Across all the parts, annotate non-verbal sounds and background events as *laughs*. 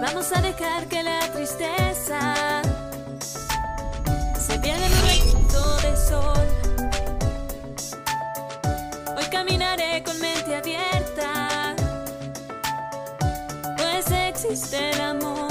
Vamos a dejar que la tristeza se pierda en un rayito de sol. Hoy caminaré con mente abierta, pues existe el amor.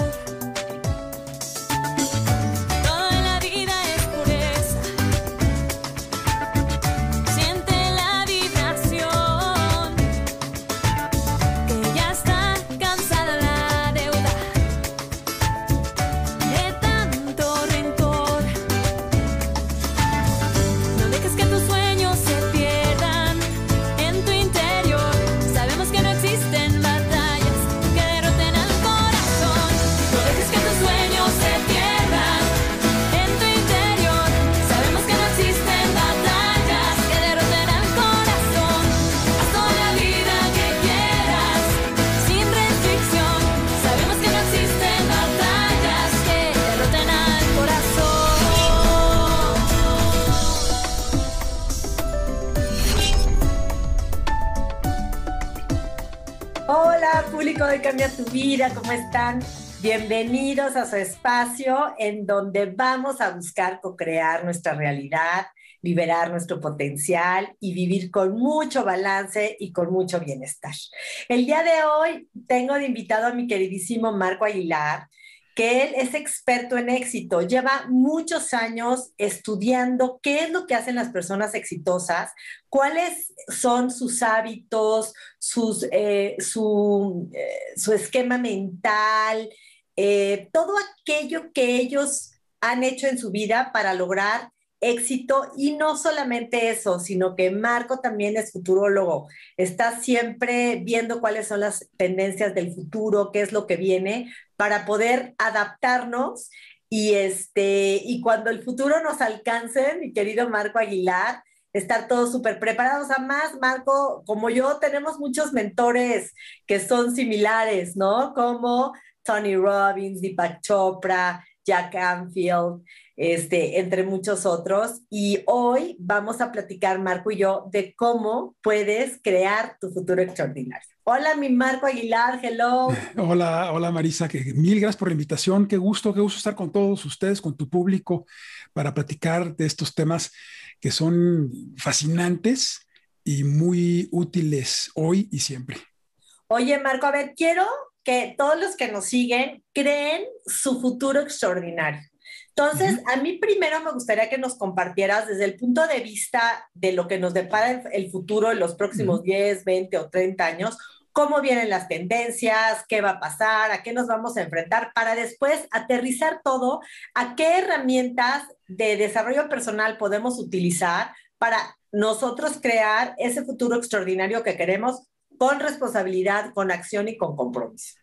Público de Cambia tu Vida, ¿cómo están? Bienvenidos a su espacio en donde vamos a buscar co-crear nuestra realidad, liberar nuestro potencial y vivir con mucho balance y con mucho bienestar. El día de hoy tengo de invitado a mi queridísimo Marco Aguilar, que él es experto en éxito, lleva muchos años estudiando qué es lo que hacen las personas exitosas, cuáles son sus hábitos, sus, eh, su, eh, su esquema mental, eh, todo aquello que ellos han hecho en su vida para lograr éxito. Y no solamente eso, sino que Marco también es futurólogo, está siempre viendo cuáles son las tendencias del futuro, qué es lo que viene para poder adaptarnos y este y cuando el futuro nos alcance, mi querido Marco Aguilar, estar todos súper preparados. Además, Marco, como yo, tenemos muchos mentores que son similares, ¿no? Como Tony Robbins, Deepak Chopra, Jack Canfield, este, entre muchos otros. Y hoy vamos a platicar, Marco y yo, de cómo puedes crear tu futuro extraordinario. Hola, mi Marco Aguilar, hello. *laughs* Hola, hola Marisa, que mil gracias por la invitación. Qué gusto, qué gusto estar con todos ustedes, con tu público, para platicar de estos temas que son fascinantes y muy útiles hoy y siempre. Oye, Marco, a ver, quiero que todos los que nos siguen creen su futuro extraordinario. Entonces, a mí primero me gustaría que nos compartieras desde el punto de vista de lo que nos depara el, el futuro en los próximos 10, 20 o 30 años, cómo vienen las tendencias, qué va a pasar, a qué nos vamos a enfrentar, para después aterrizar todo a qué herramientas de desarrollo personal podemos utilizar para nosotros crear ese futuro extraordinario que queremos con responsabilidad, con acción y con compromiso.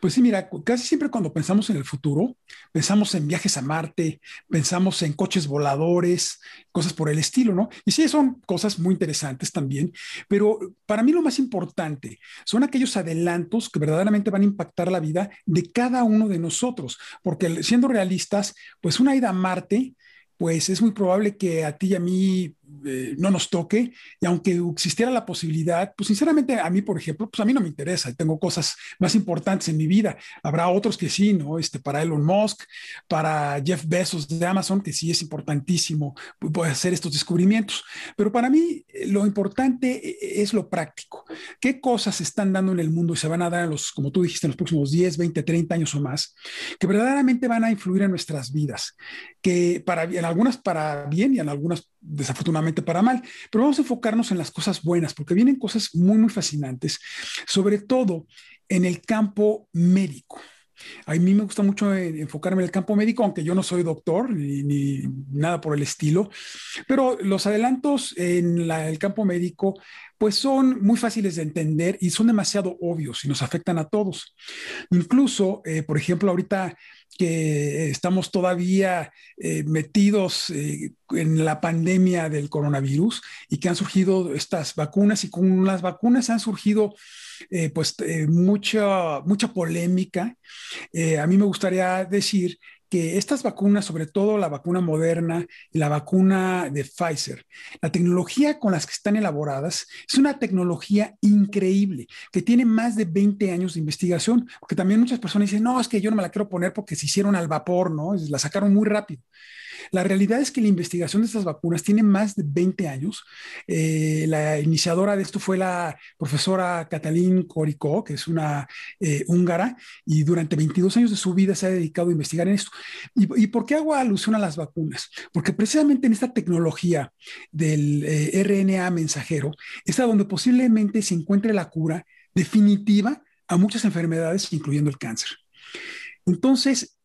Pues sí, mira, casi siempre cuando pensamos en el futuro, pensamos en viajes a Marte, pensamos en coches voladores, cosas por el estilo, ¿no? Y sí, son cosas muy interesantes también, pero para mí lo más importante son aquellos adelantos que verdaderamente van a impactar la vida de cada uno de nosotros, porque siendo realistas, pues una ida a Marte, pues es muy probable que a ti y a mí eh, no nos toque y aunque existiera la posibilidad, pues sinceramente a mí, por ejemplo, pues a mí no me interesa, tengo cosas más importantes en mi vida, habrá otros que sí, ¿no? Este, para Elon Musk, para Jeff Bezos de Amazon, que sí es importantísimo poder hacer estos descubrimientos, pero para mí eh, lo importante eh, es lo práctico, qué cosas se están dando en el mundo y se van a dar en los, como tú dijiste, en los próximos 10, 20, 30 años o más, que verdaderamente van a influir en nuestras vidas, que para, en algunas para bien y en algunas desafortunadamente para mal, pero vamos a enfocarnos en las cosas buenas, porque vienen cosas muy, muy fascinantes, sobre todo en el campo médico. A mí me gusta mucho enfocarme en el campo médico, aunque yo no soy doctor ni, nada por el estilo, pero los adelantos en el campo médico pues son muy fáciles de entender y son demasiado obvios y nos afectan a todos. Incluso, eh, por ejemplo, ahorita que estamos todavía eh, metidos eh, en la pandemia del coronavirus y que han surgido estas vacunas y con las vacunas han surgido eh, pues mucha, mucha polémica. a mí me gustaría decir que estas vacunas, sobre todo la vacuna moderna y la vacuna de Pfizer, la tecnología con las que están elaboradas es una tecnología increíble, que tiene más de 20 años de investigación, porque también muchas personas dicen, no, es que yo no me la quiero poner porque se hicieron al vapor, ¿no? La sacaron muy rápido. La realidad es que la investigación de estas vacunas tiene más de 20 años. Eh, la iniciadora de esto fue la profesora Catalín Coricó, que es una eh, húngara, y durante 22 años de su vida se ha dedicado a investigar en esto. ¿Y, por qué hago alusión a las vacunas? Porque precisamente en esta tecnología del eh, RNA mensajero está donde posiblemente se encuentre la cura definitiva a muchas enfermedades, incluyendo el cáncer. Entonces,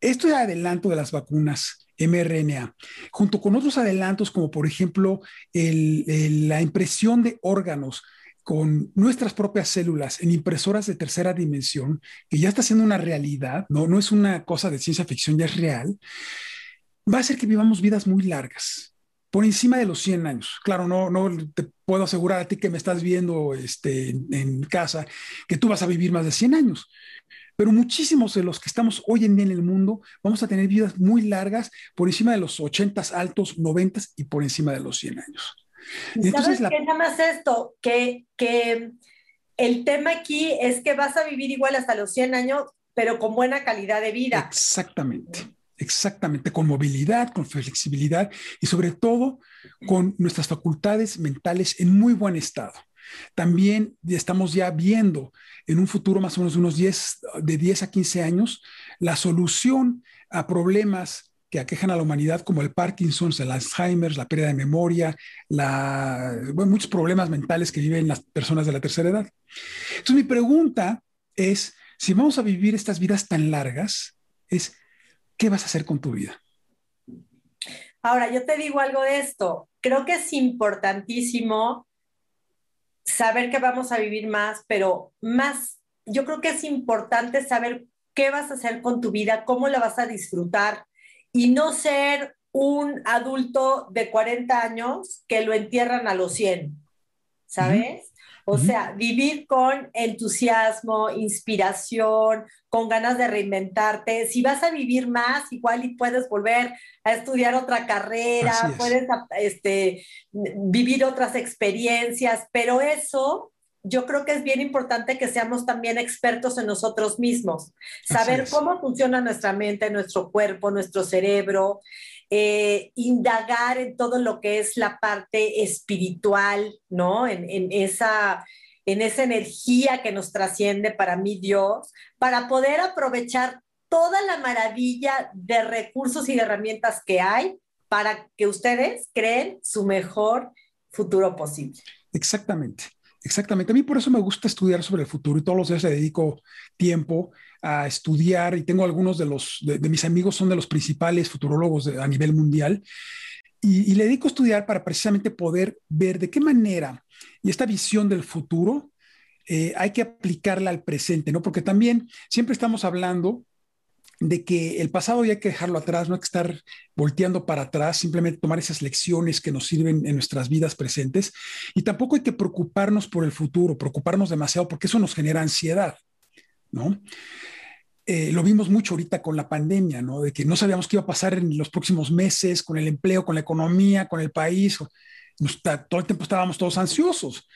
esto es adelanto de las vacunas mRNA, junto con otros adelantos como por ejemplo la impresión de órganos con nuestras propias células en impresoras de tercera dimensión, que ya está siendo una realidad, no, no es una cosa de ciencia ficción, ya es real, va a hacer que vivamos vidas muy largas, por encima de los 100 años. Claro, no, no te puedo asegurar a ti que me estás viendo este, en casa que tú vas a vivir más de 100 años, pero muchísimos de los que estamos hoy en día en el mundo vamos a tener vidas muy largas por encima de los 80 altos, 90 y por encima de los 100 años. Entonces, ¿Sabes qué? Nada más esto, que, que el tema aquí es que vas a vivir igual hasta los 100 años, pero con buena calidad de vida. Exactamente, exactamente, con movilidad, con flexibilidad y sobre todo con nuestras facultades mentales en muy buen estado. También estamos ya viendo en un futuro más o menos de unos 10, de 10 a 15 años la solución a problemas que aquejan a la humanidad como el Parkinson, el Alzheimer, la pérdida de memoria, muchos problemas mentales que viven las personas de la tercera edad. Entonces mi pregunta es, si vamos a vivir estas vidas tan largas, es, ¿qué vas a hacer con tu vida? Ahora, yo te digo algo de esto. Creo que es importantísimo saber que vamos a vivir más, pero más, yo creo que es importante saber qué vas a hacer con tu vida, cómo la vas a disfrutar y no ser un adulto de 40 años que lo entierran a los 100, ¿sabes? O sea, vivir con entusiasmo, inspiración, con ganas de reinventarte. Si vas a vivir más, igual y puedes volver a estudiar otra carrera, puedes este, vivir otras experiencias, pero eso yo creo que es bien importante que seamos también expertos en nosotros mismos, saber cómo funciona nuestra mente, nuestro cuerpo, nuestro cerebro, eh, indagar en todo lo que es la parte espiritual, ¿no? En, esa, en esa energía que nos trasciende para mí Dios, para poder aprovechar toda la maravilla de recursos y de herramientas que hay para que ustedes creen su mejor futuro posible. Exactamente. Exactamente. A mí por eso me gusta estudiar sobre el futuro y todos los días le dedico tiempo a estudiar y tengo algunos de los de, mis amigos son de los principales futurólogos a nivel mundial y, le dedico a estudiar para precisamente poder ver de qué manera y esta visión del futuro eh, hay que aplicarla al presente, ¿no? Porque también siempre estamos hablando de que el pasado ya hay que dejarlo atrás, no hay que estar volteando para atrás, simplemente tomar esas lecciones que nos sirven en nuestras vidas presentes. Y tampoco hay que preocuparnos por el futuro, preocuparnos demasiado, porque eso nos genera ansiedad, ¿no? Eh, lo vimos mucho ahorita con la pandemia, ¿no? De que no sabíamos qué iba a pasar en los próximos meses con el empleo, con la economía, con el país. todo el tiempo estábamos todos ansiosos.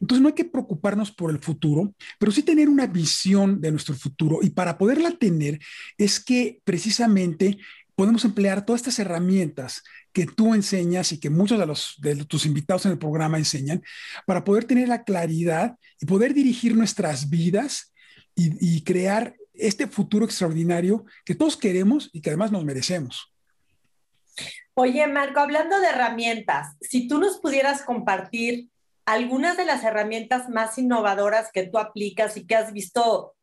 Entonces no hay que preocuparnos por el futuro, pero sí tener una visión de nuestro futuro. Y para poderla tener es que precisamente podemos emplear todas estas herramientas que tú enseñas y que muchos de, tus invitados en el programa enseñan para poder tener la claridad y poder dirigir nuestras vidas y, y crear este futuro extraordinario que todos queremos y que además nos merecemos. Oye, Marco, hablando de herramientas, si tú nos pudieras compartir algunas de las herramientas más innovadoras que tú aplicas y que has visto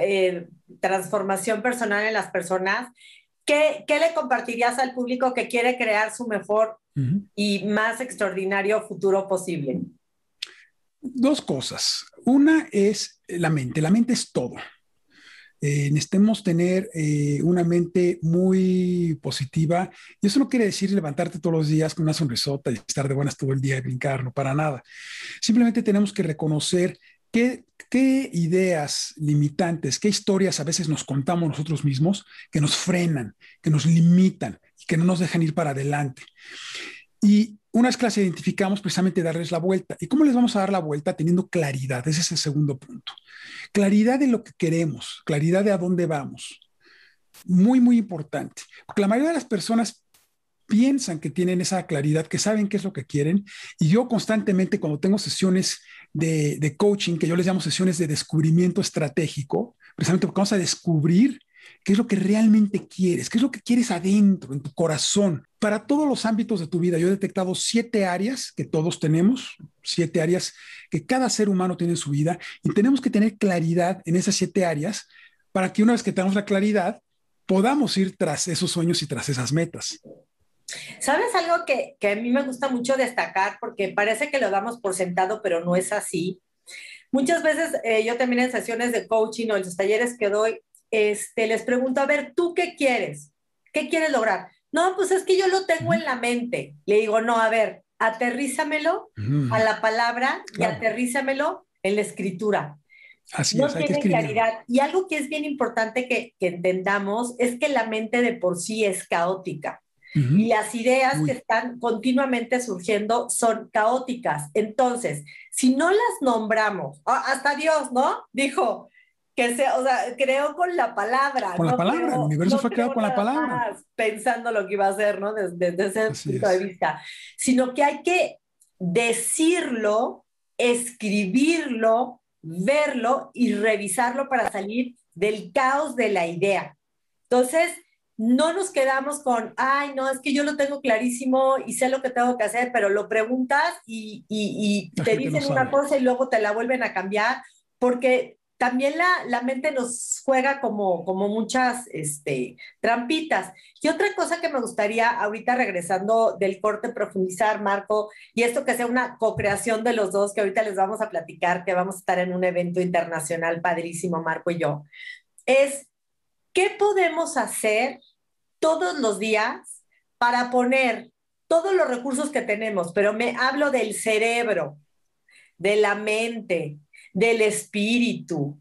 eh, transformación personal en las personas, ¿qué, le compartirías al público que quiere crear su mejor y más extraordinario futuro posible? Dos cosas. Una es la mente. La mente es todo eh, tener eh, una mente muy positiva. Y eso no quiere decir levantarte todos los días con una sonrisota y estar de buenas todo el día y brincar, no para nada. Simplemente tenemos que reconocer ¿qué, qué ideas limitantes, qué historias a veces nos contamos nosotros mismos que nos frenan, que nos limitan y que no nos dejan ir para adelante? Y una vez que las identificamos, precisamente darles la vuelta. ¿Y cómo les vamos a dar la vuelta? Teniendo claridad, ese es el segundo punto. Claridad de lo que queremos, claridad de a dónde vamos. Muy, muy importante. Porque la mayoría de las personas piensan que tienen esa claridad, que saben qué es lo que quieren. Y yo constantemente cuando tengo sesiones de, de coaching, que yo les llamo sesiones de descubrimiento estratégico, precisamente porque vamos a descubrir qué es lo que realmente quieres, qué es lo que quieres adentro, en tu corazón. Para todos los ámbitos de tu vida, yo he detectado siete áreas que todos tenemos, siete áreas que cada ser humano tiene en su vida, y tenemos que tener claridad en esas siete áreas para que una vez que tengamos la claridad, podamos ir tras esos sueños y tras esas metas. ¿Sabes algo que, que, a mí me gusta mucho destacar? Porque parece que lo damos por sentado, pero no es así. Muchas veces eh, yo también en sesiones de coaching o en los talleres que doy, este, les pregunto, a ver, ¿tú qué quieres? ¿Qué quieres lograr? No, pues es que yo lo tengo en la mente. Le digo, no, a ver, aterrízamelo a la palabra claro. y aterrízamelo en la escritura. Así no es, tiene claridad. Y algo que es bien importante que, que, entendamos es que la mente de por sí es caótica. Uh -huh. Y las ideas Uy. que están continuamente surgiendo son caóticas. Entonces, si no las nombramos, hasta Dios, ¿no? Dijo, que se, o sea, creó con la palabra. Con no la palabra, creo, el universo no fue creado con la palabra. Pensando lo que iba a hacer, ¿no? Desde, desde ese Así punto es. de vista. Sino que hay que decirlo, escribirlo, verlo y revisarlo para salir del caos de la idea. Entonces, no nos quedamos con, ay, no, es que yo lo tengo clarísimo y sé lo que tengo que hacer, pero lo preguntas y, y, y te no dicen una cosa y luego te la vuelven a cambiar, porque también la, la mente nos juega como, como muchas este, trampitas. Y otra cosa que me gustaría, ahorita regresando del corte, profundizar, Marco, y esto que sea una co-creación de los dos, que ahorita les vamos a platicar, que vamos a estar en un evento internacional padrísimo, Marco y yo, es qué podemos hacer todos los días para poner todos los recursos que tenemos, pero me hablo del cerebro, de la mente, del espíritu,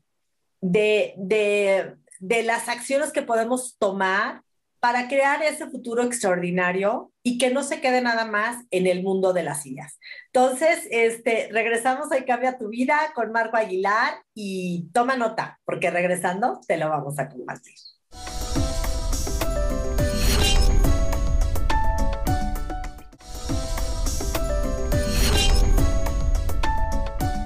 de, de, de, las acciones que podemos tomar para crear ese futuro extraordinario y que no se quede nada más en el mundo de las sillas. Entonces, este, regresamos a Cambia tu Vida con Marco Aguilar y toma nota, porque regresando te lo vamos a compartir.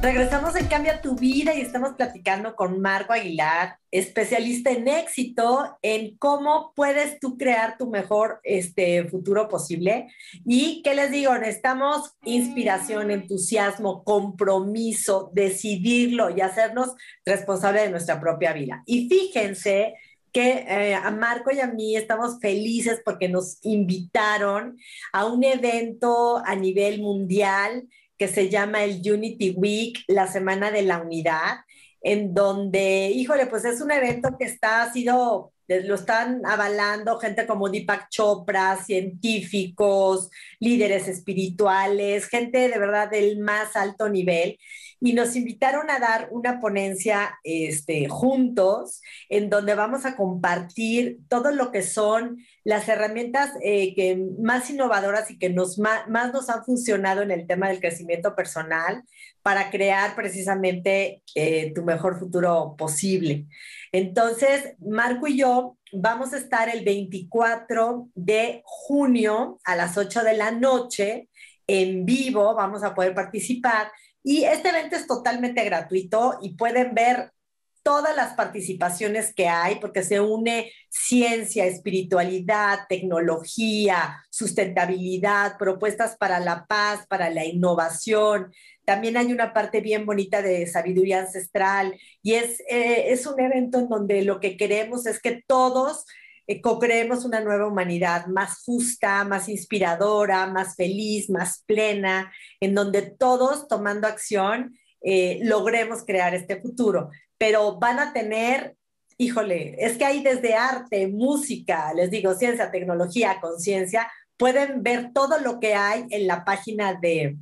Regresamos en Cambia tu Vida y estamos platicando con Marco Aguilar, especialista en éxito, en cómo puedes tú crear tu mejor este, futuro posible. Y qué les digo, necesitamos inspiración, entusiasmo, compromiso, decidirlo y hacernos responsables de nuestra propia vida. Y fíjense que eh, a Marco y a mí estamos felices porque nos invitaron a un evento a nivel mundial que se llama el Unity Week, la Semana de la Unidad, en donde, híjole, pues es un evento que está, ha sido, lo están avalando gente como Deepak Chopra, científicos, líderes espirituales, gente de verdad del más alto nivel, y nos invitaron a dar una ponencia este, juntos, en donde vamos a compartir todo lo que son las herramientas eh, que más innovadoras y que nos, más, nos han funcionado en el tema del crecimiento personal para crear precisamente eh, tu mejor futuro posible. Entonces, Marco y yo vamos a estar el 24 de junio a las 8 de la noche en vivo, vamos a poder participar. Y este evento es totalmente gratuito y pueden ver todas las participaciones que hay, porque se une ciencia, espiritualidad, tecnología, sustentabilidad, propuestas para la paz, para la innovación. También hay una parte bien bonita de sabiduría ancestral y es, eh, es un evento en donde lo que queremos es que todos eh, co-creemos una nueva humanidad más justa, más inspiradora, más feliz, más plena, en donde todos tomando acción eh, logremos crear este futuro pero van a tener, híjole, es que hay desde arte, música, les digo, ciencia, tecnología, conciencia, pueden ver todo lo que hay en la página de,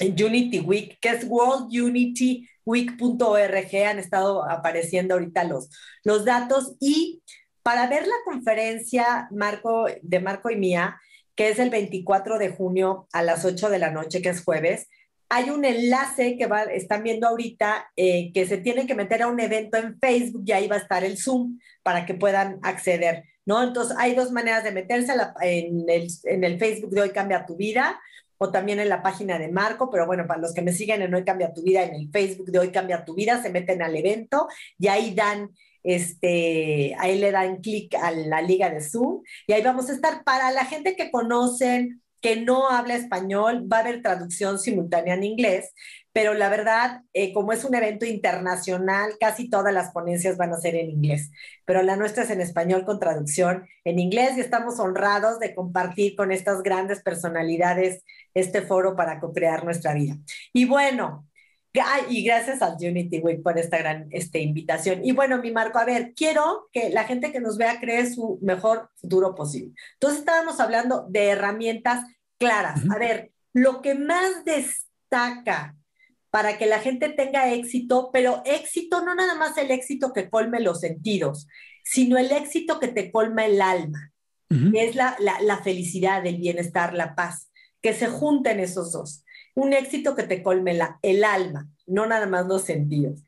Unity Week, que es worldunityweek.org, han estado apareciendo ahorita los, los datos. Y para ver la conferencia Marco, de Marco y mía, que es el 24 de junio a las 8 de la noche, que es jueves, hay un enlace que va, están viendo ahorita eh, que se tienen que meter a un evento en Facebook y ahí va a estar el Zoom para que puedan acceder, ¿no? Entonces hay dos maneras de meterse en, el, en el Facebook de Hoy Cambia Tu Vida o también en la página de Marco, pero bueno, para los que me siguen en Hoy Cambia Tu Vida, en el Facebook de Hoy Cambia Tu Vida, se meten al evento y ahí dan este, ahí le dan clic a la liga de Zoom y ahí vamos a estar. Para la gente que conocen, que no habla español, va a haber traducción simultánea en inglés, pero la verdad, eh, como es un evento internacional, casi todas las ponencias van a ser en inglés, pero la nuestra es en español con traducción en inglés y estamos honrados de compartir con estas grandes personalidades este foro para co-crear nuestra vida. Y bueno, y gracias al Unity Week por esta gran este, invitación. Y bueno, mi Marco, a ver, quiero que la gente que nos vea cree su mejor futuro posible. Entonces estábamos hablando de herramientas claras. A ver, lo que más destaca para que la gente tenga éxito, pero éxito no nada más el éxito que colme los sentidos, sino el éxito que te colma el alma, que es la, la, la felicidad, el bienestar, la paz, que se junten esos dos un éxito que te colme la, el alma, no nada más los sentidos.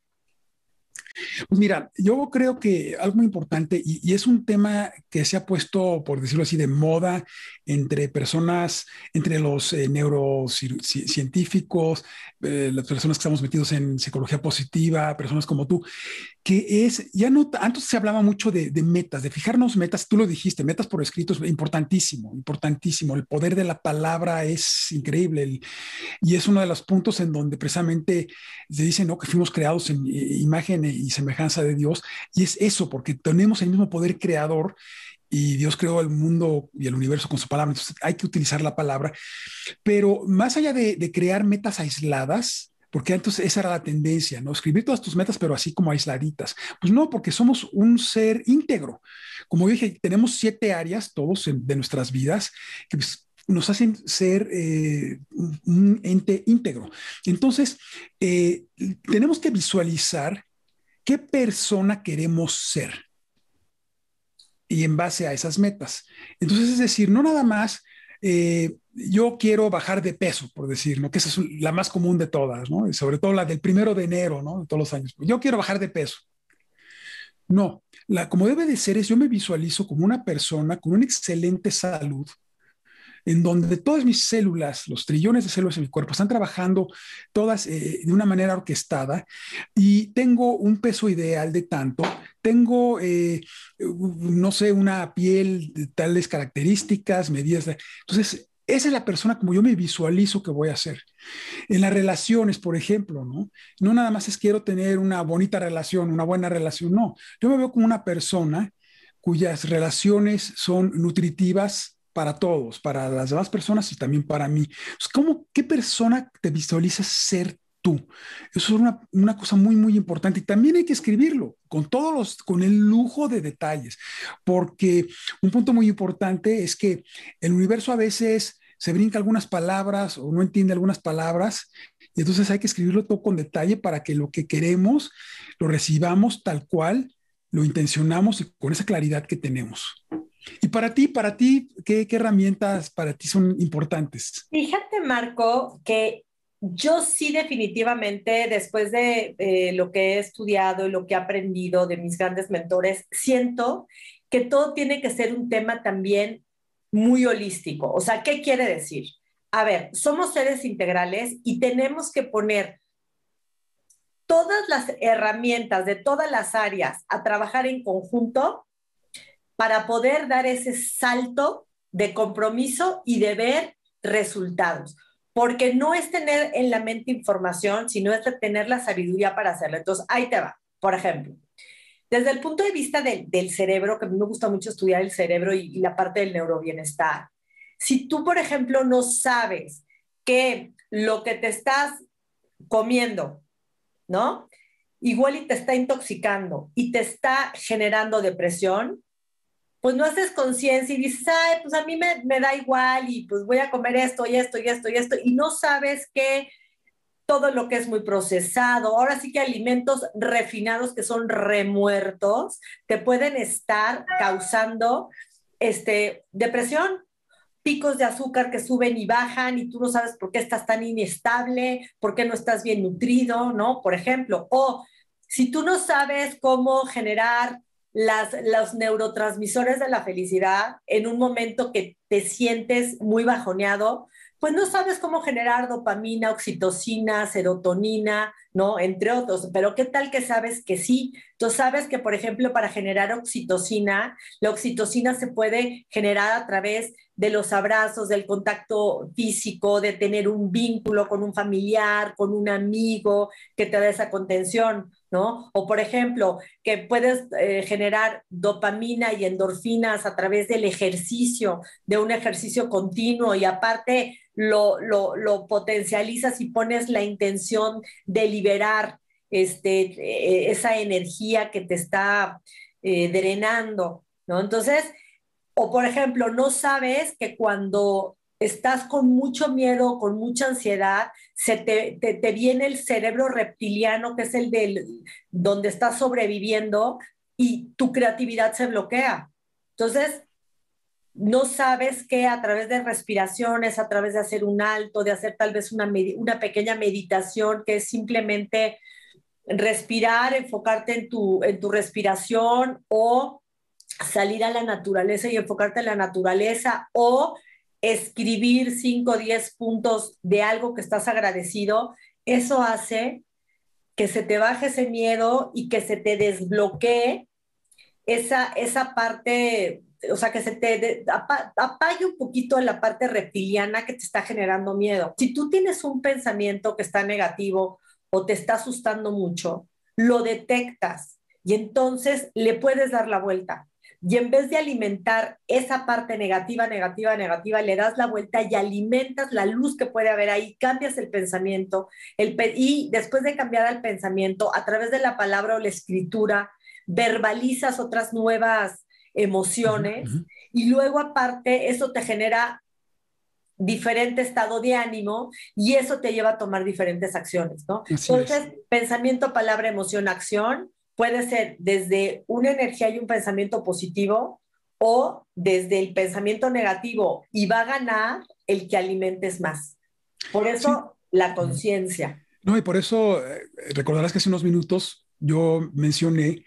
Pues mira, yo creo que algo muy importante, y, es un tema que se ha puesto, por decirlo así, de moda entre personas, entre los eh, neurocientíficos, eh, las personas que estamos metidos en psicología positiva, personas como tú, que es, ya no, antes se hablaba mucho de, metas, de fijarnos metas, tú lo dijiste, metas por escrito es importantísimo, importantísimo, el poder de la palabra es increíble y es uno de los puntos en donde precisamente se dice, ¿no? Que fuimos creados en imagen y semejanza de Dios y es eso, porque tenemos el mismo poder creador y Dios creó el mundo y el universo con su palabra, entonces hay que utilizar la palabra, pero más allá de, crear metas aisladas, porque entonces esa era la tendencia, ¿no? Escribir todas tus metas, pero así como aisladitas. Pues no, porque somos un ser íntegro. Como dije, tenemos siete áreas, todos de nuestras vidas, que pues, nos hacen ser eh, un ente íntegro. Entonces, eh, tenemos que visualizar qué persona queremos ser y en base a esas metas. Entonces, es decir, no nada más eh, yo quiero bajar de peso, por decir, ¿no? que esa es la más común de todas, ¿no? sobre todo la del primero de enero ¿no? de todos los años. Yo quiero bajar de peso. No, la, como debe de ser es yo me visualizo como una persona con una excelente salud, en donde todas mis células, los trillones de células en mi cuerpo, están trabajando todas eh, de una manera orquestada y tengo un peso ideal de tanto, tengo, eh, no sé, una piel de tales características, medidas. Entonces, esa es la persona como yo me visualizo que voy a ser. En las relaciones, por ejemplo, ¿no? No nada más es quiero tener una bonita relación, una buena relación, no. Yo me veo como una persona cuyas relaciones son nutritivas, para todos, para las demás personas y también para mí. ¿Cómo, ¿Qué persona te visualizas ser tú? Eso es una, una, cosa muy, muy importante y también hay que escribirlo con todos los, con el lujo de detalles, porque un punto muy importante es que el universo a veces se brinca algunas palabras o no entiende algunas palabras y entonces hay que escribirlo todo con detalle para que lo que queremos lo recibamos tal cual lo intencionamos y con esa claridad que tenemos. Y para ti, para ti, ¿qué, herramientas para ti son importantes? Fíjate, Marco, que yo sí definitivamente, después de lo que he estudiado y lo que he aprendido de mis grandes mentores, siento que todo tiene que ser un tema también muy holístico. O sea, ¿qué quiere decir? A ver, somos seres integrales y tenemos que poner todas las herramientas de todas las áreas a trabajar en conjunto para poder dar ese salto de compromiso y de ver resultados. Porque no es tener en la mente información, sino es tener la sabiduría para hacerlo. Entonces, ahí te va. Por ejemplo, desde el punto de vista del cerebro, que a mí me gusta mucho estudiar el cerebro y, y la parte del neurobienestar, si tú, por ejemplo, no sabes que lo que te estás comiendo, ¿no? Igual y te está intoxicando y te está generando depresión, pues no haces conciencia y dices, ay, pues a mí me, me, da igual y pues voy a comer esto y esto y esto y esto, y no sabes que todo lo que es muy procesado, ahora sí que alimentos refinados que son remuertos, te pueden estar causando este, depresión, picos de azúcar que suben y bajan y tú no sabes por qué estás tan inestable, por qué no estás bien nutrido, ¿no? Por ejemplo, o si tú no sabes cómo generar las, los neurotransmisores de la felicidad en un momento que te sientes muy bajoneado, pues no sabes cómo generar dopamina, oxitocina, serotonina, ¿no? Entre otros, pero ¿qué tal que sabes que sí? Tú sabes que, por ejemplo, para generar oxitocina, la oxitocina se puede generar a través de los abrazos, del contacto físico, de tener un vínculo con un familiar, con un amigo que te dé esa contención. ¿no? O por ejemplo, que puedes eh, generar dopamina y endorfinas a través del ejercicio, de un ejercicio continuo y aparte lo, lo, potencializas y pones la intención de liberar este, eh, esa energía que te está eh, drenando, ¿no? Entonces, o por ejemplo, no sabes que cuando estás con mucho miedo, con mucha ansiedad, se te, te, viene el cerebro reptiliano, que es el del, donde estás sobreviviendo, y tu creatividad se bloquea. Entonces, no sabes que a través de respiraciones, a través de hacer un alto, de hacer tal vez una, una pequeña meditación, que es simplemente respirar, enfocarte en tu, en tu respiración o salir a la naturaleza y enfocarte en la naturaleza o escribir 5 o 10 puntos de algo que estás agradecido, eso hace que se te baje ese miedo y que se te desbloquee esa, esa parte, o sea, que se te apague un poquito la parte reptiliana que te está generando miedo. Si tú tienes un pensamiento que está negativo o te está asustando mucho, lo detectas y entonces le puedes dar la vuelta. Y en vez de alimentar esa parte negativa, negativa, negativa, le das la vuelta y alimentas la luz que puede haber ahí, cambias el pensamiento y después de cambiar el pensamiento, a través de la palabra o la escritura, verbalizas otras nuevas emociones y luego aparte eso te genera diferente estado de ánimo y eso te lleva a tomar diferentes acciones, ¿no? Entonces, pensamiento, palabra, emoción, acción, puede ser desde una energía y un pensamiento positivo o desde el pensamiento negativo y va a ganar el que alimentes más. Por eso la conciencia. No, y por eso eh, recordarás que hace unos minutos yo mencioné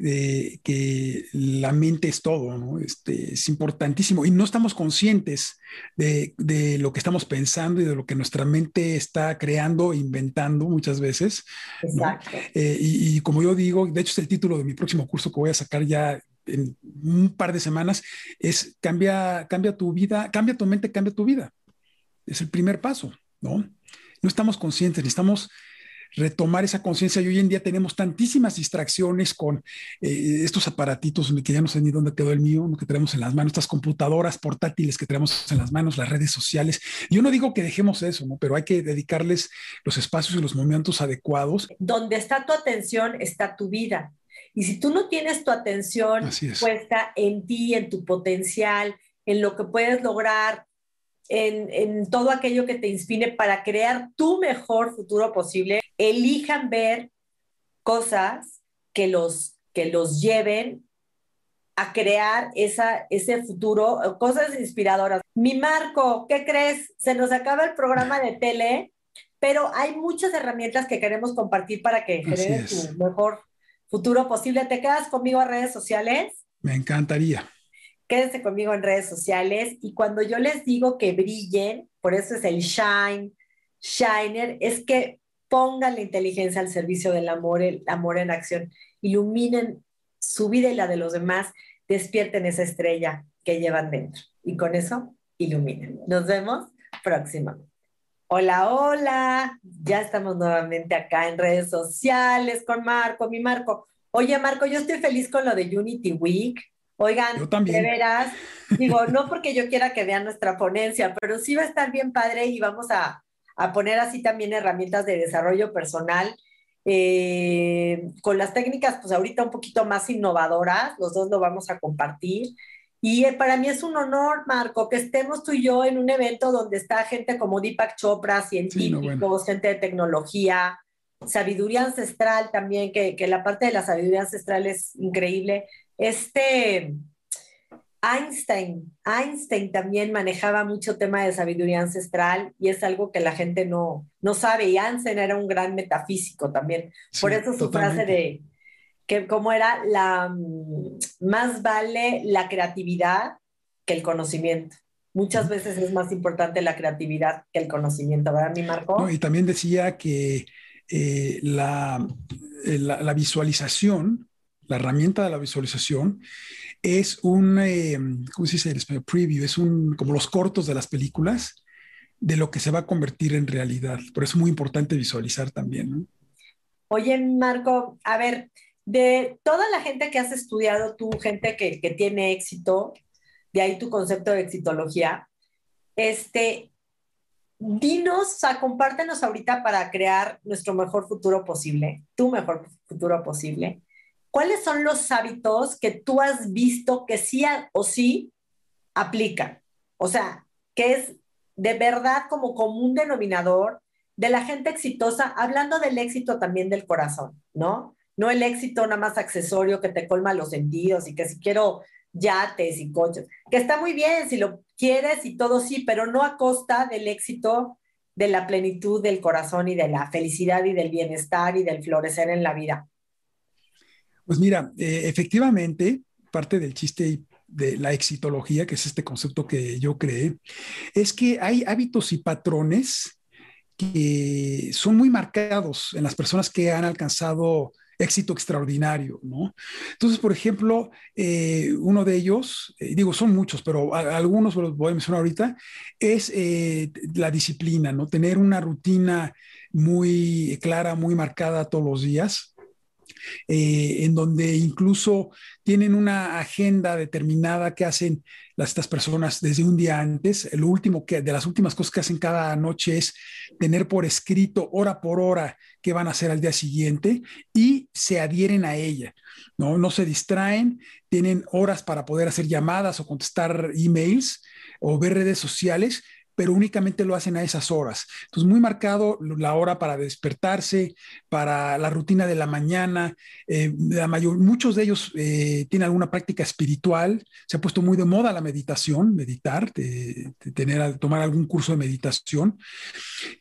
que la mente es todo, ¿no? Este, es importantísimo y no estamos conscientes de, de, lo que estamos pensando y de lo que nuestra mente está creando, inventando muchas veces. Exacto. Eh, y, y, como yo digo, de hecho es el título de mi próximo curso que voy a sacar ya en un par de semanas, es cambia, cambia tu vida, cambia tu mente, cambia tu vida. Es el primer paso, ¿no? No estamos conscientes, necesitamos retomar esa conciencia. Y hoy en día tenemos tantísimas distracciones con eh, estos aparatitos que ya no sé ni dónde quedó el mío, que tenemos en las manos, estas computadoras portátiles que tenemos en las manos, las redes sociales. Yo no digo que dejemos eso, ¿no? pero hay que dedicarles los espacios y los momentos adecuados. Donde está tu atención, está tu vida. Y si tú no tienes tu atención puesta en ti, en tu potencial, en lo que puedes lograr, en, todo aquello que te inspire para crear tu mejor futuro posible, elijan ver cosas que los, que los lleven a crear esa, ese futuro, cosas inspiradoras. Mi Marco, ¿qué crees? Se nos acaba el programa de tele, pero hay muchas herramientas que queremos compartir para que generes tu mejor futuro posible. ¿Te quedas conmigo a redes sociales? Me encantaría quédense conmigo en redes sociales y cuando yo les digo que brillen, por eso es el shine, shiner, es que pongan la inteligencia al servicio del amor, el amor en acción, iluminen su vida y la de los demás, despierten esa estrella que llevan dentro y con eso iluminen. Nos vemos próximamente. Hola, hola, ya estamos nuevamente acá en redes sociales con Marco, mi Marco. Oye, Marco, yo estoy feliz con lo de Unity Week. Oigan, de veras, digo, *laughs* no porque yo quiera que vean nuestra ponencia, pero sí va a estar bien padre y vamos a, a poner así también herramientas de desarrollo personal eh, con las técnicas, pues ahorita un poquito más innovadoras, los dos lo vamos a compartir. Y eh, para mí es un honor, Marco, que estemos tú y yo en un evento donde está gente como Deepak Chopra, científicos, Sí, no, bueno. gente de tecnología, sabiduría ancestral también, que, que la parte de la sabiduría ancestral es increíble. Este Einstein, Einstein también manejaba mucho tema de sabiduría ancestral y es algo que la gente no, no sabe. Y Einstein era un gran metafísico también. Por eso su totalmente. frase de que como era la mm, más vale la creatividad que el conocimiento. Muchas veces es más importante la creatividad que el conocimiento, ¿verdad, mi Marco? ¿no? Y también decía que eh, la, eh, la- la visualización, la herramienta de la visualización, es un, eh, ¿cómo se dice? Preview, es un, como los cortos de las películas de lo que se va a convertir en realidad. Por eso es muy importante visualizar también. Oye, Marco, a ver, de toda la gente que has estudiado tú, gente que, que tiene éxito, de ahí tu concepto de exitología, este, dinos, o sea, compártenos ahorita para crear nuestro mejor futuro posible, tu mejor futuro posible. ¿Cuáles son los hábitos que tú has visto que sí o sí aplican? O sea, que es de verdad como común denominador de la gente exitosa, hablando del éxito también del corazón, ¿no? No el éxito nada más accesorio que te colma los sentidos y que si quiero yates y coches, que está muy bien si lo quieres y todo sí, pero no a costa del éxito, de la plenitud del corazón y de la felicidad y del bienestar y del florecer en la vida. Pues mira, eh, efectivamente, parte del chiste de la exitología, que es este concepto que yo creé, es que hay hábitos y patrones que son muy marcados en las personas que han alcanzado éxito extraordinario, ¿no? Entonces, por ejemplo, eh, uno de ellos, eh, digo, son muchos, pero algunos los voy a mencionar ahorita, es la disciplina, ¿no? Tener una rutina muy clara, muy marcada todos los días, eh, en donde incluso tienen una agenda determinada que hacen las, estas personas desde un día antes. Lo último que, de las últimas cosas que hacen cada noche es tener por escrito, hora por hora, qué van a hacer al día siguiente y se adhieren a ella, ¿no? No se distraen, tienen horas para poder hacer llamadas o contestar emails o ver redes sociales, pero únicamente lo hacen a esas horas. Entonces, muy marcado la hora para despertarse, para la rutina de la mañana. Eh, muchos de ellos eh, tienen alguna práctica espiritual. Se ha puesto muy de moda la meditación, meditar, tener, tomar algún curso de meditación.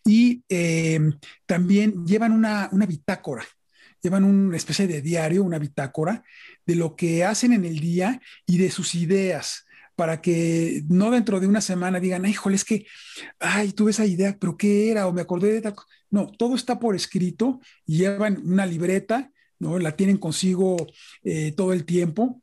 Y eh, también llevan una, una bitácora llevan una especie de diario, una bitácora, de lo que hacen en el día y de sus ideas para que no dentro de una semana digan, híjole, es que, ay, tuve esa idea, pero ¿qué era? O me acordé de tal. No, todo está por escrito, llevan una libreta, ¿no? La tienen consigo eh, todo el tiempo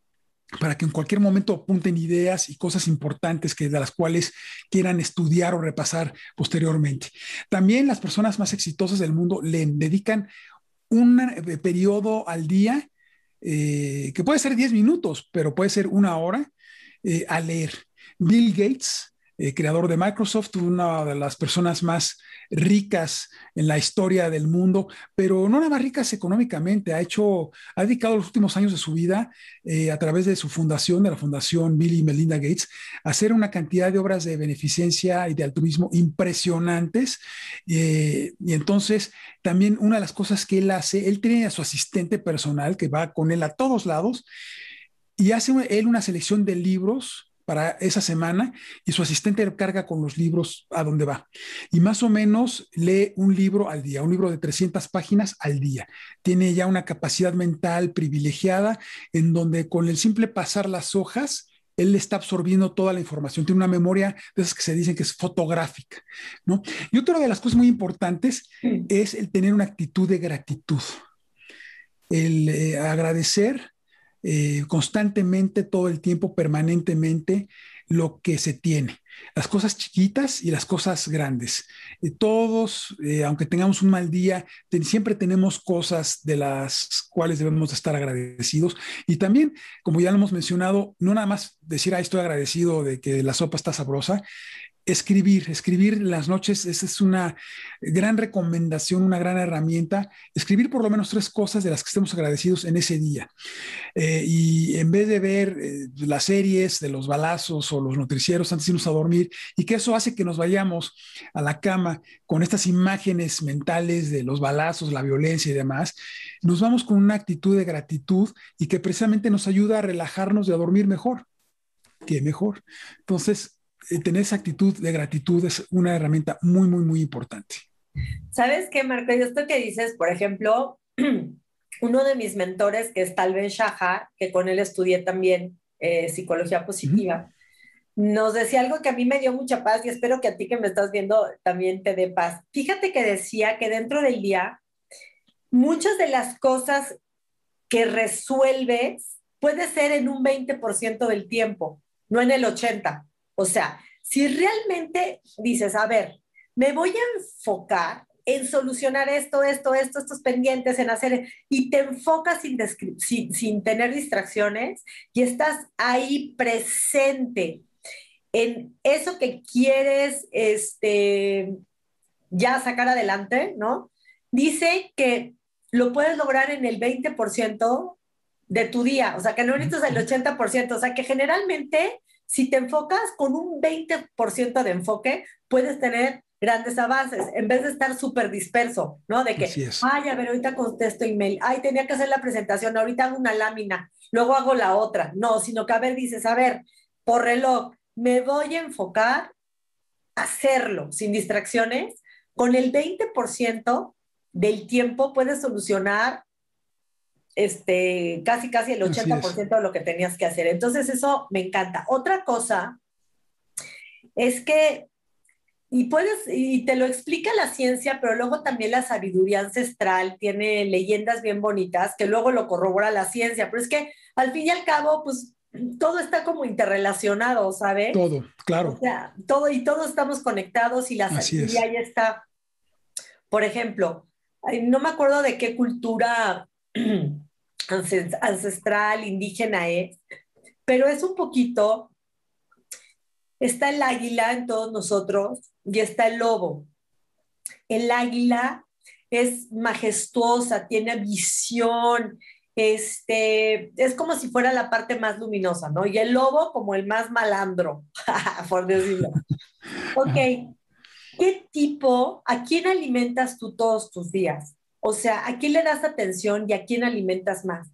para que en cualquier momento apunten ideas y cosas importantes que de las cuales quieran estudiar o repasar posteriormente. También las personas más exitosas del mundo le dedican un eh, periodo al día eh, que puede ser 10 minutos, pero puede ser una hora eh, a leer. Bill Gates, eh, creador de Microsoft, una de las personas más ricas en la historia del mundo, pero no nada más ricas económicamente, ha hecho, ha dedicado los últimos años de su vida eh, a través de su fundación, de la fundación Bill y Melinda Gates, a hacer una cantidad de obras de beneficencia y de altruismo impresionantes. Y entonces, también una de las cosas que él hace, él tiene a su asistente personal que va con él a todos lados y hace él una selección de libros para esa semana y su asistente carga con los libros a donde va. Y más o menos lee un libro al día, un libro de 300 páginas al día. Tiene ya una capacidad mental privilegiada en donde con el simple pasar las hojas, él está absorbiendo toda la información, tiene una memoria de esas que se dicen que es fotográfica, ¿no? Y otra de las cosas muy importantes es el tener una actitud de gratitud, el eh, agradecer eh, constantemente, todo el tiempo, permanentemente, lo que se tiene. Las cosas chiquitas y las cosas grandes. Eh, todos, eh, aunque tengamos un mal día, siempre tenemos cosas de las cuales debemos de estar agradecidos. Y también, como ya lo hemos mencionado, no nada más decir, ah, estoy agradecido de que la sopa está sabrosa, escribir, escribir las noches, esa es una gran recomendación, una gran herramienta. Escribir por lo menos tres cosas de las que estemos agradecidos en ese día. Eh, y en vez de ver eh, las series de los balazos o los noticieros antes de irnos a dormir, y que eso hace que nos vayamos a la cama con estas imágenes mentales de los balazos, la violencia y demás, nos vamos con una actitud de gratitud y que precisamente nos ayuda a relajarnos y a dormir mejor. Qué mejor. Entonces, tener esa actitud de gratitud es una herramienta muy, muy, muy importante. ¿Sabes qué, Marco? Y esto que dices, por ejemplo, *clears throat* uno de mis mentores, que es Tal Ben Shahar, que con él estudié también eh, psicología positiva, nos decía algo que a mí me dio mucha paz y espero que a ti que me estás viendo también te dé paz. Fíjate que decía que dentro del día, muchas de las cosas que resuelves puede ser en un 20% del tiempo, no en el 80%. O sea, si realmente dices, a ver, me voy a enfocar en solucionar esto, esto, esto, estos pendientes, en hacer, y te enfocas sin, sin, sin tener distracciones y estás ahí presente en eso que quieres este, ya sacar adelante, ¿no? Dice que lo puedes lograr en el 20% de tu día, o sea, que no necesitas el 80%, o sea, que generalmente si te enfocas con un 20% de enfoque, puedes tener grandes avances, en vez de estar súper disperso, ¿no? De que, ay, a ver, ahorita contesto email, ay, tenía que hacer la presentación, ahorita hago una lámina, luego hago la otra. No, sino que, a ver, dices, a ver, por reloj, me voy a enfocar a hacerlo sin distracciones. Con el 20% del tiempo puedes solucionar este, casi, casi el 80% de lo que tenías que hacer. Entonces, eso me encanta. Otra cosa es que, y puedes, y te lo explica la ciencia, pero luego también la sabiduría ancestral tiene leyendas bien bonitas que luego lo corrobora la ciencia, pero es que al fin y al cabo, pues todo está como interrelacionado, ¿sabes? Todo, claro. O sea, todo y todos estamos conectados y la sabiduría ya está. Por ejemplo, no me acuerdo de qué cultura *clears throat* ancestral, indígena es, pero es un poquito, está el águila en todos nosotros y está el lobo. El águila es majestuosa, tiene visión, este, es como si fuera la parte más luminosa, ¿no? Y el lobo como el más malandro, *laughs* por decirlo. Ok, ¿qué tipo, a quién alimentas tú todos tus días? O sea, ¿a quién le das atención y a quién alimentas más?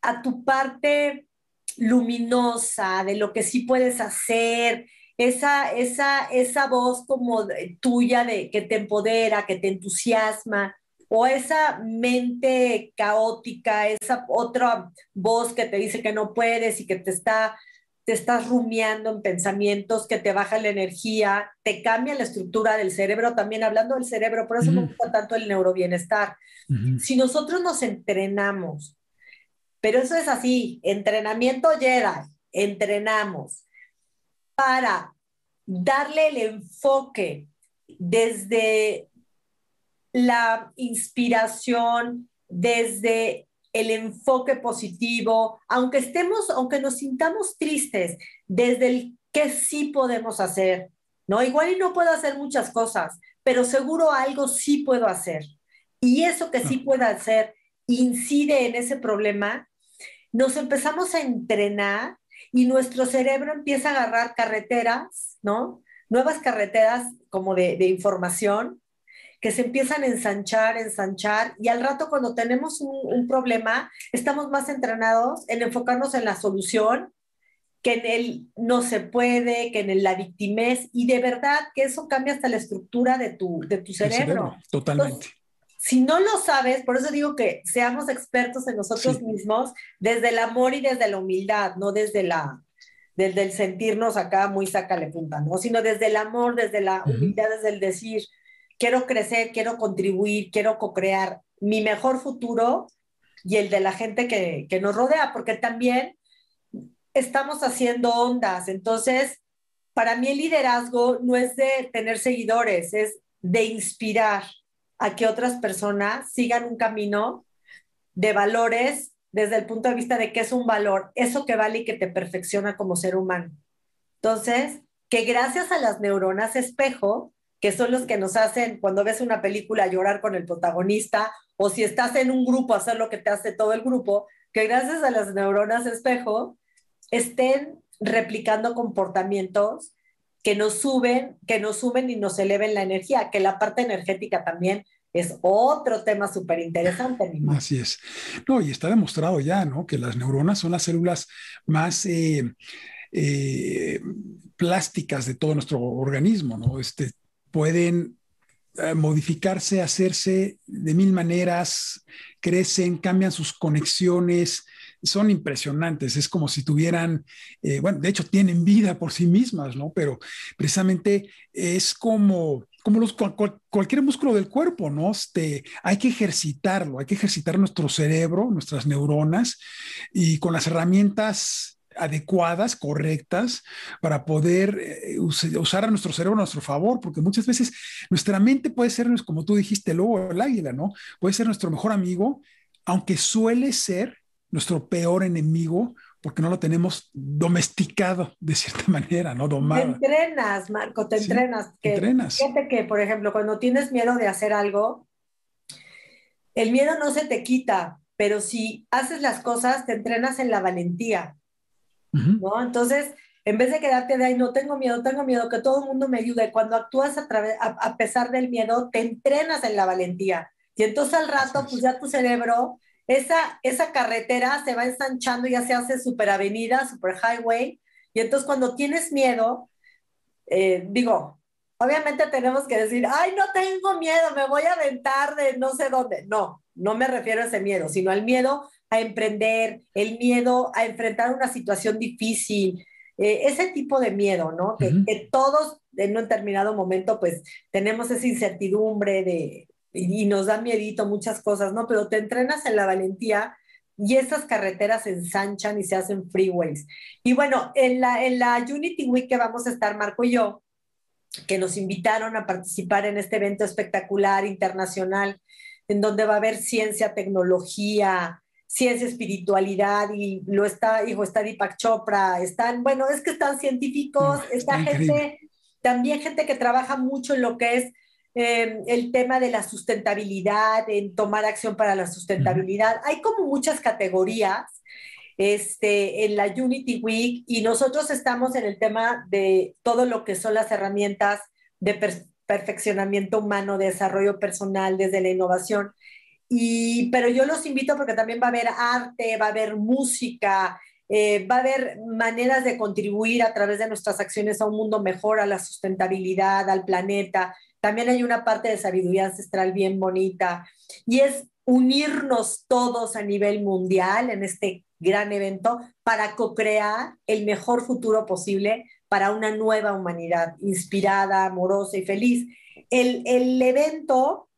A tu parte luminosa, de lo que sí puedes hacer, esa, esa, esa voz como tuya de, que te empodera, que te entusiasma, o esa mente caótica, esa otra voz que te dice que no puedes y que te está te estás rumiando en pensamientos que te bajan la energía, te cambia la estructura del cerebro, también hablando del cerebro, por eso me gusta tanto el neurobienestar. Si nosotros nos entrenamos, pero eso es así, entrenamiento Jedi, entrenamos para darle el enfoque desde la inspiración, desde el enfoque positivo, aunque estemos, aunque nos sintamos tristes, desde el que sí podemos hacer, ¿no? Igual y no puedo hacer muchas cosas, pero seguro algo sí puedo hacer. Y eso que sí puedo hacer incide en ese problema, nos empezamos a entrenar y nuestro cerebro empieza a agarrar carreteras, ¿no? Nuevas carreteras como de, de información que se empiezan a ensanchar, ensanchar, y al rato cuando tenemos un, problema, estamos más entrenados en enfocarnos en la solución que en el no se puede, que en el, la victimez, y de verdad que eso cambia hasta la estructura de tu, de tu cerebro. totalmente. si no lo sabes, por eso digo que seamos expertos en nosotros mismos desde el amor y desde la humildad, no desde la desde el sentirnos acá muy sácale punta, ¿no? Sino desde el amor, desde la humildad, desde el decir, quiero crecer, quiero contribuir, quiero co-crear mi mejor futuro y el de la gente que, que nos rodea, porque también estamos haciendo ondas. Entonces, para mí el liderazgo no es de tener seguidores, es de inspirar a que otras personas sigan un camino de valores desde el punto de vista de qué es un valor, eso que vale y que te perfecciona como ser humano. Entonces, que gracias a las neuronas espejo, que son los que nos hacen cuando ves una película llorar con el protagonista, o si estás en un grupo hacer lo que te hace todo el grupo, que gracias a las neuronas espejo estén replicando comportamientos que nos suben, que nos suben y nos eleven la energía, que la parte energética también es otro tema súper interesante. Así es. No, y está demostrado ya, ¿no? Que las neuronas son las células más eh, eh, plásticas de todo nuestro organismo, ¿no? Este, pueden eh, modificarse, hacerse de mil maneras, crecen, cambian sus conexiones, son impresionantes, es como si tuvieran, eh, bueno, de hecho tienen vida por sí mismas, ¿no? Pero precisamente es como, como los, cualquier músculo del cuerpo, ¿no? Este, hay que ejercitarlo, hay que ejercitar nuestro cerebro, nuestras neuronas, y con las herramientas adecuadas, correctas, para poder eh, usar a nuestro cerebro a nuestro favor, porque muchas veces nuestra mente puede ser, como tú dijiste, luego el águila, ¿no? Puede ser nuestro mejor amigo, aunque suele ser nuestro peor enemigo porque no lo tenemos domesticado de cierta *laughs* manera, ¿no? Domado. Te entrenas, Marco, te entrenas. Que, entrenas. Fíjate que, por ejemplo, cuando tienes miedo de hacer algo, el miedo no se te quita, pero si haces las cosas, te entrenas en la valentía, ¿no? Entonces, en vez de quedarte de ahí, no tengo miedo, tengo miedo, que todo el mundo me ayude, cuando actúas a, través, a, pesar del miedo, te entrenas en la valentía. Y entonces al rato, pues ya tu cerebro esa, esa carretera se va ensanchando, ya se hace super avenida, super highway, y entonces cuando tienes miedo, eh, digo, obviamente tenemos que decir, ay, no tengo miedo, me voy a aventar de no sé dónde. No, no me refiero a ese miedo, sino al miedo a emprender, el miedo a enfrentar una situación difícil, eh, ese tipo de miedo, ¿no? Que, que, todos en un determinado momento pues tenemos esa incertidumbre de, y, nos da miedito muchas cosas, ¿no? Pero te entrenas en la valentía y esas carreteras se ensanchan y se hacen freeways. Y bueno, en la, en la Unity Week que vamos a estar Marco y yo, que nos invitaron a participar en este evento espectacular internacional, en donde va a haber ciencia, tecnología, ciencia, espiritualidad, y lo está, hijo, está Deepak Chopra, están, bueno, es que están científicos, está gente, también gente que trabaja mucho en lo que es Em, el tema de la sustentabilidad, en tomar acción para la sustentabilidad. Hay como muchas categorías este, en la Unity Week y nosotros estamos en el tema de todo lo que son las herramientas de perfeccionamiento humano, de desarrollo personal, desde la innovación. Y, pero yo los invito porque también va a haber arte, va a haber música, eh, va a haber maneras de contribuir a través de nuestras acciones a un mundo mejor, a la sustentabilidad, al planeta. También hay una parte de sabiduría ancestral bien bonita y es unirnos todos a nivel mundial en este gran evento para co-crear el mejor futuro posible para una nueva humanidad inspirada, amorosa y feliz. El, el evento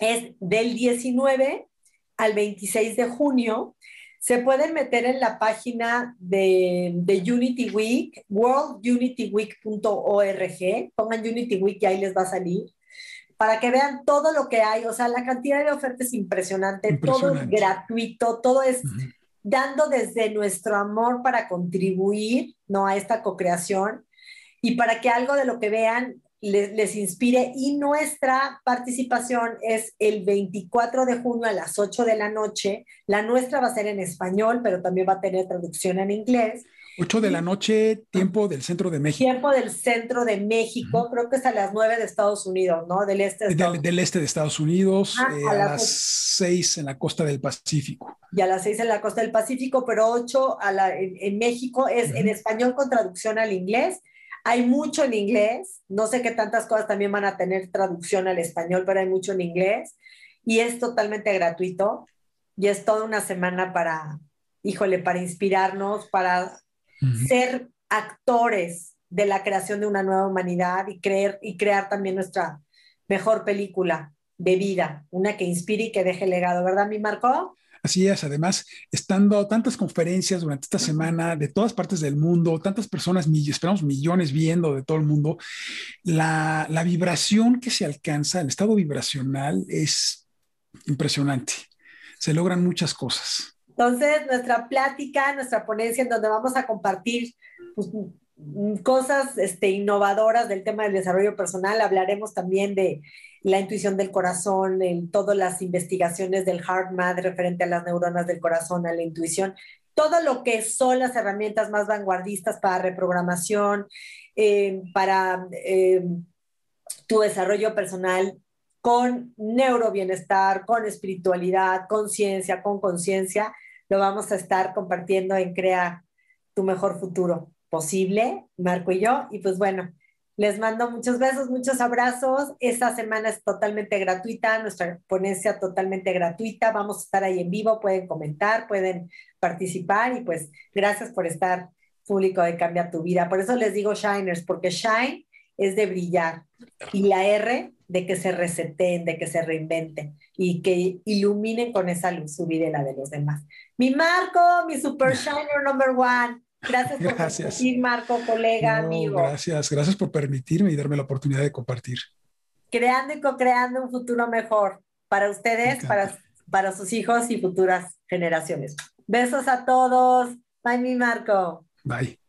es del 19 al 26 de junio. Se pueden meter en la página de, Unity Week, worldunityweek.org, pongan Unity Week y ahí les va a salir, para que vean todo lo que hay, o sea, la cantidad de ofertas es impresionante, todo es gratuito, todo es dando desde nuestro amor para contribuir, ¿no? A esta co-creación. Y para que algo de lo que vean les, inspire. Y nuestra participación es el 24 de junio a las 8 de la noche. La nuestra va a ser en español, pero también va a tener traducción en inglés. 8 de la noche, tiempo del centro de México. Tiempo del centro de México, creo que es a las 9 de Estados Unidos, ¿no? Del este de Estados, del, este de Estados Unidos, ah, eh, a, las 6 en la costa del Pacífico. Y a las 6 en la costa del Pacífico, pero 8 a la, en, México es en español con traducción al inglés hay mucho en inglés, no sé qué tantas cosas también van a tener traducción al español, pero hay mucho en inglés y es totalmente gratuito y es toda una semana para, híjole, para inspirarnos, para ser actores de la creación de una nueva humanidad y, creer, y crear también nuestra mejor película de vida, una que inspire y que deje legado, ¿verdad, mi Marco? Así es, además, estando tantas conferencias durante esta semana de todas partes del mundo, tantas personas, esperamos millones viendo de todo el mundo, la, la vibración que se alcanza, el estado vibracional es impresionante. Se logran muchas cosas. Entonces, nuestra plática, nuestra ponencia en donde vamos a compartir pues, cosas este, innovadoras del tema del desarrollo personal. Hablaremos también de la intuición del corazón, en todas las investigaciones del HeartMath referente a las neuronas del corazón, a la intuición, todo lo que son las herramientas más vanguardistas para reprogramación, eh, para eh, tu desarrollo personal con neurobienestar, con espiritualidad, con ciencia, con conciencia, lo vamos a estar compartiendo en Crea tu mejor futuro posible, Marco y yo. Y pues bueno, les mando muchos besos, muchos abrazos. Esta semana es totalmente gratuita, nuestra ponencia totalmente gratuita. Vamos a estar ahí en vivo, pueden comentar, pueden participar y pues gracias por estar público de Cambia tu Vida. Por eso les digo Shiners, porque Shine es de brillar y la R de que se reseten, de que se reinventen y que iluminen con esa luz su vida y la de los demás. Mi Marco, mi Super *laughs* Shiner number one. Gracias por Gracias. Marco, colega, No, amigo. Gracias, gracias por permitirme y darme la oportunidad de compartir. Creando y co-creando un futuro mejor para ustedes, Me para, para sus hijos y futuras generaciones. Besos a todos. Bye, mi Marco. Bye.